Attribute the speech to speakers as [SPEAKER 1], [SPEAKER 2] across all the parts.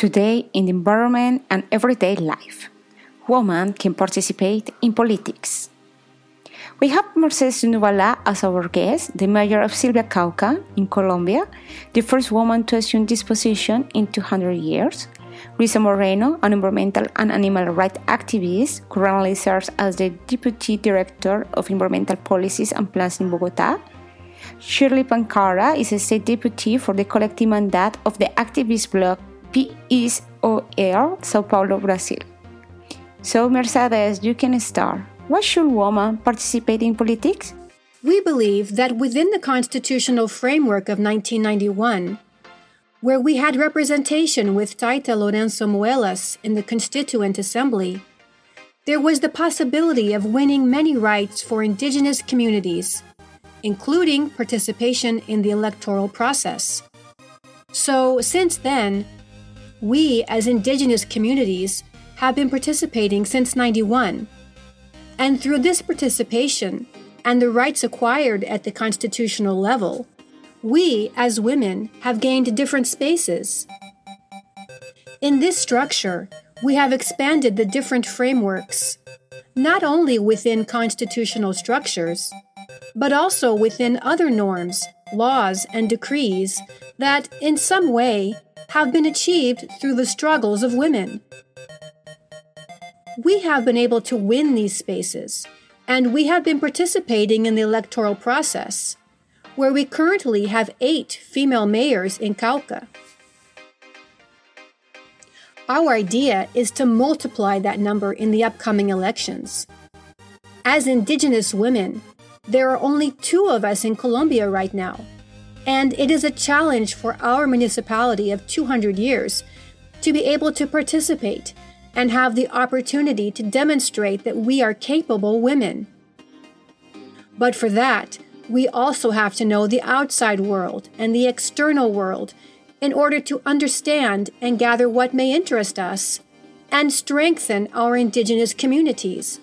[SPEAKER 1] Today, in the environment and everyday life, women can participate in politics. We have Mercedes Tunubalá as our guest, the mayor of Silvia Cauca in Colombia, the first woman to assume this position in 200 years. Luisa Moreno, an environmental and animal rights activist, currently serves as the Deputy Director of Environmental Policies and Plans in Bogota. Chirley Pankará is a state deputy for the collective mandate of the activist blog PSOL, Sao Paulo, Brazil. So, Mercedes, you can start. Why should women participate in politics?
[SPEAKER 2] We believe that within the constitutional framework of 1991, where we had representation with Taita Lorenzo Muelas in the Constituent Assembly, there was the possibility of winning many rights for indigenous communities, including participation in the electoral process. So, since then, we as indigenous communities have been participating since 91 and through this participation and the rights acquired at the constitutional level, we, as women, have gained different spaces. In this structure, we have expanded the different frameworks, not only within constitutional structures, but also within other norms, laws, and decrees that, in some way, have been achieved through the struggles of women we have been able to win these spaces, and we have been participating in the electoral process, where we currently have eight female mayors in Cauca. Our idea is to multiply that number in the upcoming elections. As Indigenous women, there are only two of us in Colombia right now, and it is a challenge for our municipality of 200 years to be able to participate and have the opportunity to demonstrate that we are capable women. But for that, we also have to know the outside world and the external world in order to understand and gather what may interest us and strengthen our Indigenous communities.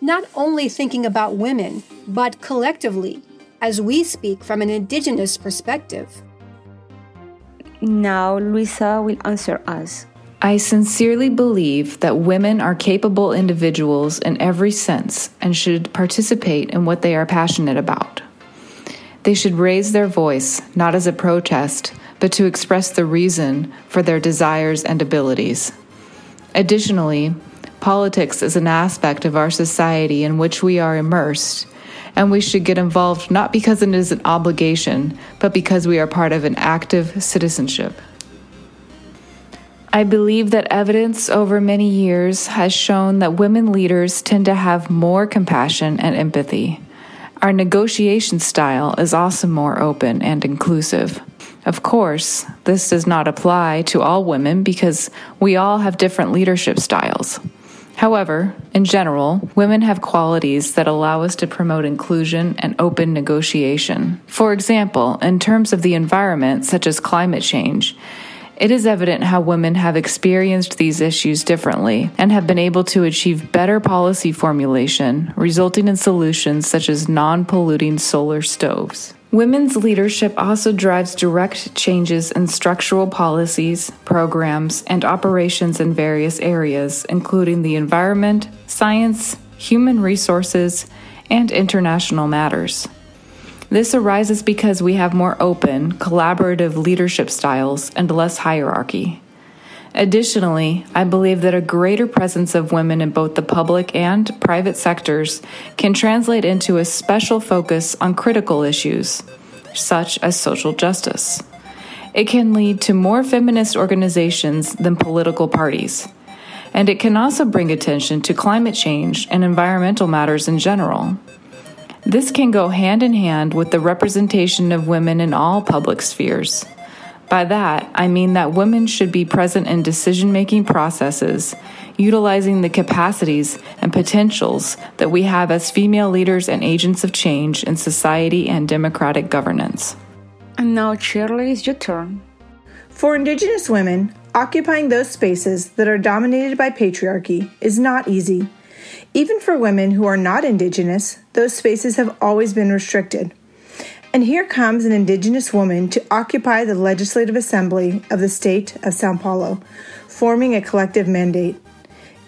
[SPEAKER 2] Not only thinking about women, but collectively, as we speak from an Indigenous perspective.
[SPEAKER 1] Now, Luisa will answer us.
[SPEAKER 3] I sincerely believe that women are capable individuals in every sense and should participate in what they are passionate about. They should raise their voice, not as a protest, but to express the reason for their desires and abilities. Additionally, politics is an aspect of our society in which we are immersed, and we should get involved not because it is an obligation, but because we are part of an active citizenship. I believe that evidence over many years has shown that women leaders tend to have more compassion and empathy. Our negotiation style is also more open and inclusive. Of course, this does not apply to all women because we all have different leadership styles. However, in general, women have qualities that allow us to promote inclusion and open negotiation. For example, in terms of the environment, such as climate change, it is evident how women have experienced these issues differently and have been able to achieve better policy formulation, resulting in solutions such as non polluting solar stoves. Women's leadership also drives direct changes in structural policies, programs, and operations in various areas, including the environment, science, human resources, and international matters. This arises because we have more open, collaborative leadership styles and less hierarchy. Additionally, I believe that a greater presence of women in both the public and private sectors can translate into a special focus on critical issues, such as social justice. It can lead to more feminist organizations than political parties. And it can also bring attention to climate change and environmental matters in general. This can go hand in hand with the representation of women in all public spheres. By that, I mean that women should be present in decision making processes, utilizing the capacities and potentials that we have as female leaders and agents of change in society and democratic governance.
[SPEAKER 1] And now, Chirley, it's your turn.
[SPEAKER 4] For Indigenous women, occupying those spaces that are dominated by patriarchy is not easy even for women who are not Indigenous, those spaces have always been restricted. And here comes an indigenous woman to occupy the Legislative Assembly of the state of Sao Paulo, forming a collective mandate.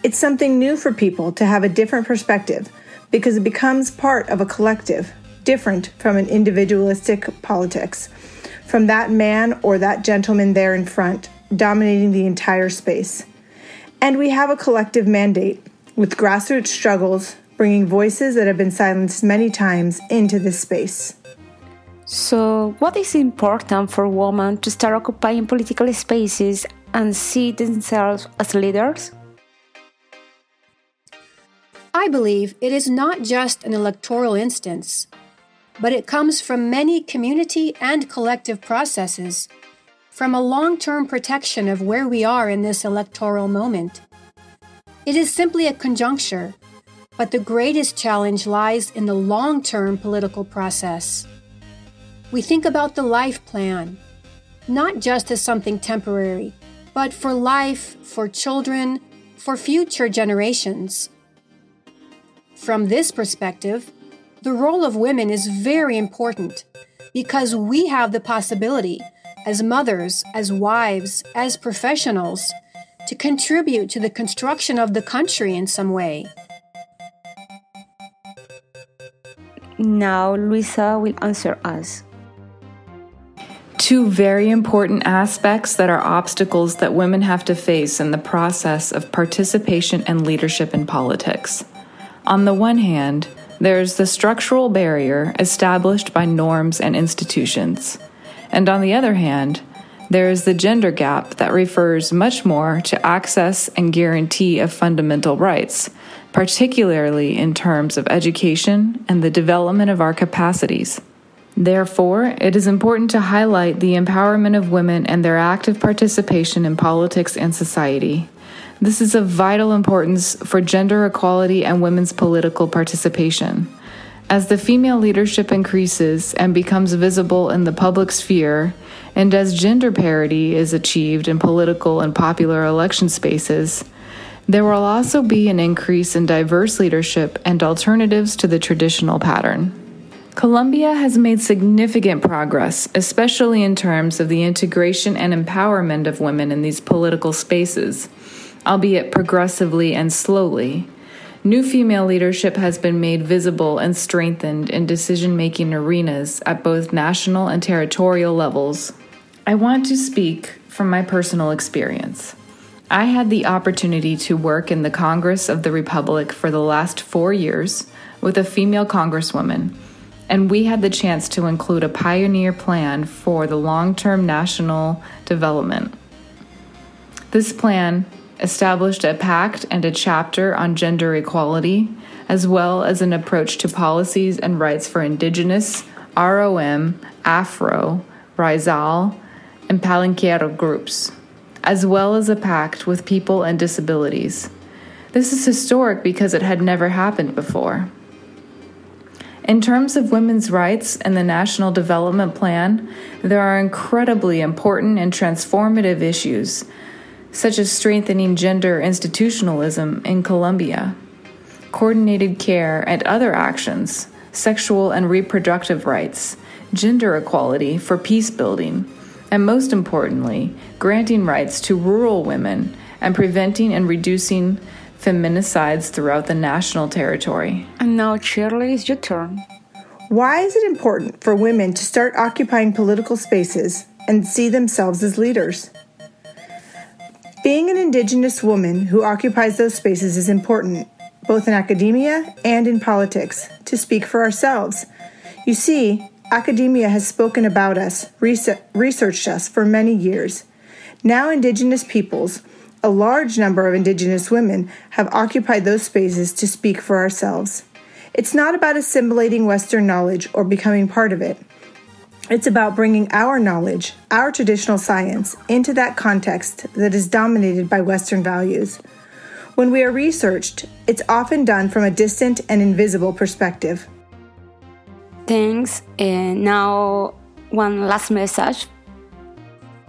[SPEAKER 4] It's something new for people to have a different perspective because it becomes part of a collective, different from an individualistic politics, from that man or that gentleman there in front, dominating the entire space. And we have a collective mandate with grassroots struggles bringing voices that have been silenced many times into this space.
[SPEAKER 1] So, what is important for women to start occupying political spaces and see themselves as leaders?
[SPEAKER 2] I believe it is not just an electoral instance, but it comes from many community and collective processes, from a long term protection of where we are in this electoral moment. It is simply a conjuncture, but the greatest challenge lies in the long term political process. We think about the life plan, not just as something temporary, but for life, for children, for future generations. From this perspective, the role of women is very important because we have the possibility, as mothers, as wives, as professionals, to contribute to the construction of the country in some way.
[SPEAKER 1] Now, Luisa will answer us
[SPEAKER 3] two very important aspects that are obstacles that women have to face in the process of participation and leadership in politics. On the one hand, there's the structural barrier established by norms and institutions. And on the other hand, there is the gender gap that refers much more to access and guarantee of fundamental rights, particularly in terms of education and the development of our capacities. Therefore, it is important to highlight the empowerment of women and their active participation in politics and society. This is of vital importance for gender equality and women's political participation. As the female leadership increases and becomes visible in the public sphere, and as gender parity is achieved in political and popular election spaces, there will also be an increase in diverse leadership and alternatives to the traditional pattern. Colombia has made significant progress, especially in terms of the integration and empowerment of women in these political spaces, albeit progressively and slowly. New female leadership has been made visible and strengthened in decision making arenas at both national and territorial levels. I want to speak from my personal experience. I had the opportunity to work in the Congress of the Republic for the last four years with a female congresswoman and we had the chance to include a pioneer plan for the long term national development. This plan established a pact and a chapter on gender equality, as well as an approach to policies and rights for Indigenous, ROM, Afro, Raizal, and Palenquero groups, as well as a pact with people and disabilities. This is historic because it had never happened before. In terms of women's rights and the National Development Plan, there are incredibly important and transformative issues, such as strengthening gender institutionalism in Colombia, coordinated care and other actions, sexual and reproductive rights, gender equality for peace building, and most importantly, granting rights to rural women and preventing and reducing feminicides throughout the national territory.
[SPEAKER 1] And now, Chirley, it's your turn.
[SPEAKER 4] Why is it important for women to start occupying political spaces and see themselves as leaders? Being an Indigenous woman who occupies those spaces is important, both in academia and in politics, to speak for ourselves. You see, academia has spoken about us, researched us for many years. Now, Indigenous peoples a large number of Indigenous women have occupied those spaces to speak for ourselves. It's not about assimilating Western knowledge or becoming part of it. It's about bringing our knowledge, our traditional science, into that context that is dominated by Western values. When we are researched, it's often done from a distant and invisible perspective.
[SPEAKER 1] Thanks. And now, one last message.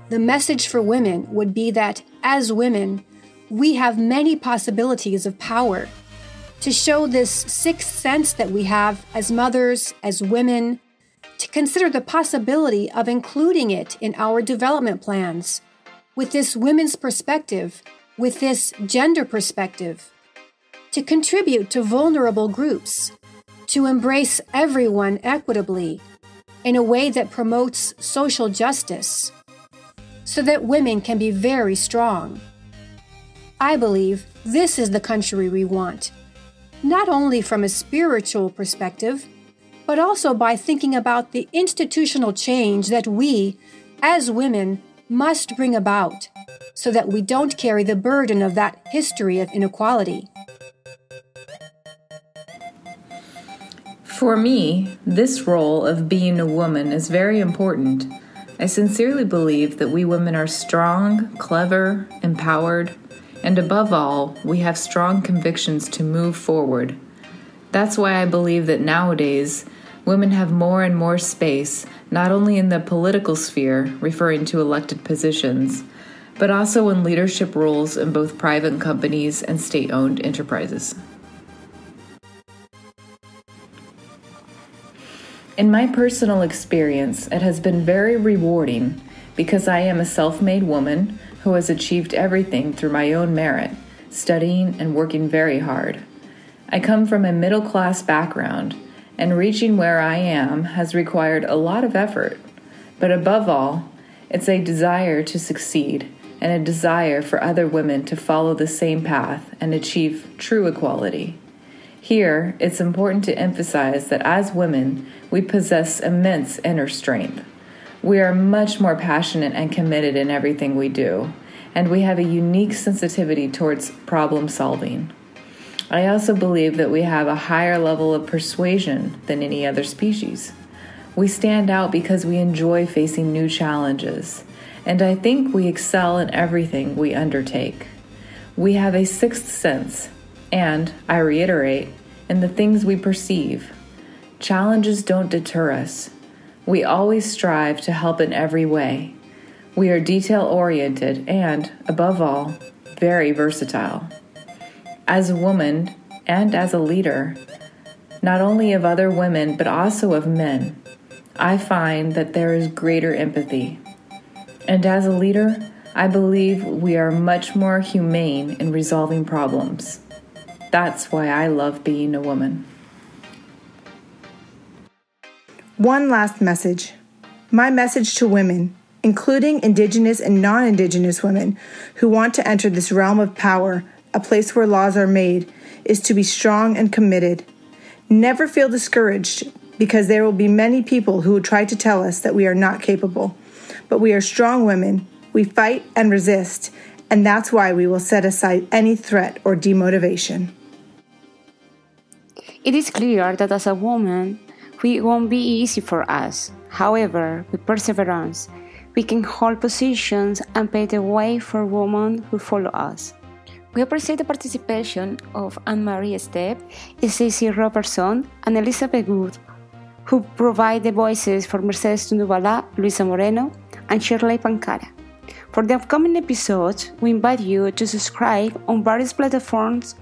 [SPEAKER 2] The message for women would be that as women, we have many possibilities of power. To show this sixth sense that we have as mothers, as women, to consider the possibility of including it in our development plans with this women's perspective, with this gender perspective, to contribute to vulnerable groups, to embrace everyone equitably in a way that promotes social justice, so that women can be very strong. I believe this is the country we want, not only from a spiritual perspective, but also by thinking about the institutional change that we, as women, must bring about so that we don't carry the burden of that history of inequality.
[SPEAKER 3] For me, this role of being a woman is very important. I sincerely believe that we women are strong, clever, empowered, and above all, we have strong convictions to move forward. That's why I believe that nowadays, women have more and more space, not only in the political sphere, referring to elected positions, but also in leadership roles in both private companies and state owned enterprises. In my personal experience, it has been very rewarding because I am a self made woman who has achieved everything through my own merit, studying and working very hard. I come from a middle class background, and reaching where I am has required a lot of effort. But above all, it's a desire to succeed and a desire for other women to follow the same path and achieve true equality. Here, it's important to emphasize that as women, we possess immense inner strength. We are much more passionate and committed in everything we do, and we have a unique sensitivity towards problem solving. I also believe that we have a higher level of persuasion than any other species. We stand out because we enjoy facing new challenges, and I think we excel in everything we undertake. We have a sixth sense and, I reiterate, in the things we perceive. Challenges don't deter us. We always strive to help in every way. We are detail oriented and, above all, very versatile. As a woman and as a leader, not only of other women but also of men, I find that there is greater empathy. And as a leader, I believe we are much more humane in resolving problems. That's why I love being a woman.
[SPEAKER 4] One last message. My message to women, including Indigenous and non Indigenous women who want to enter this realm of power, a place where laws are made, is to be strong and committed. Never feel discouraged because there will be many people who will try to tell us that we are not capable. But we are strong women. We fight and resist, and that's why we will set aside any threat or demotivation.
[SPEAKER 1] It is clear that as a woman, it won't be easy for us. However, with perseverance, we can hold positions and pave the way for women who follow us. We appreciate the participation of Anne Marie Stepp, Stacey Robertson, and Elizabeth Good, who provide the voices for Mercedes Tunubalá, Luisa Moreno, and Chirley Pankará. For the upcoming episodes, we invite you to subscribe on various platforms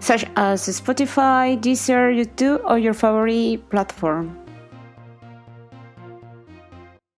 [SPEAKER 1] such as Spotify, Deezer, YouTube, or your favorite platform.